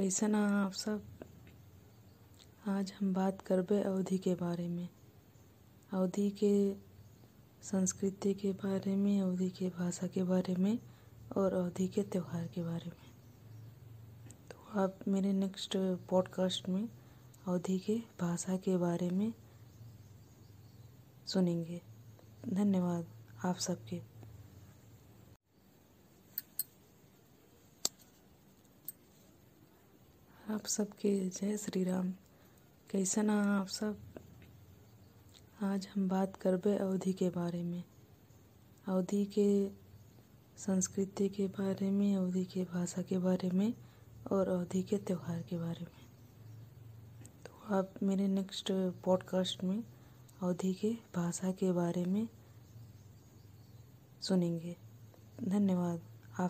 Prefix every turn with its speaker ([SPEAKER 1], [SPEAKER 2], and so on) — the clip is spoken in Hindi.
[SPEAKER 1] कैसन हैं आप सब? आज हम बात करबे अवधि के बारे में। अवधि के संस्कृति के बारे में, अवधि के भाषा के बारे में और अवधि के त्यौहार के बारे में। तो आप मेरे नेक्स्ट पॉडकास्ट में अवधि के भाषा के बारे में सुनेंगे। धन्यवाद आप सबके। आप सबके जय श्री राम कैसन आप सब? आज हम बात करबे अवधि के बारे में। अवधि के संस्कृति के बारे में, अवधि के भाषा के बारे में और अवधि के त्यौहार के बारे में। तो आप मेरे नेक्स्ट पॉडकास्ट में अवधि के भाषा के बारे में सुनेंगे। धन्यवाद।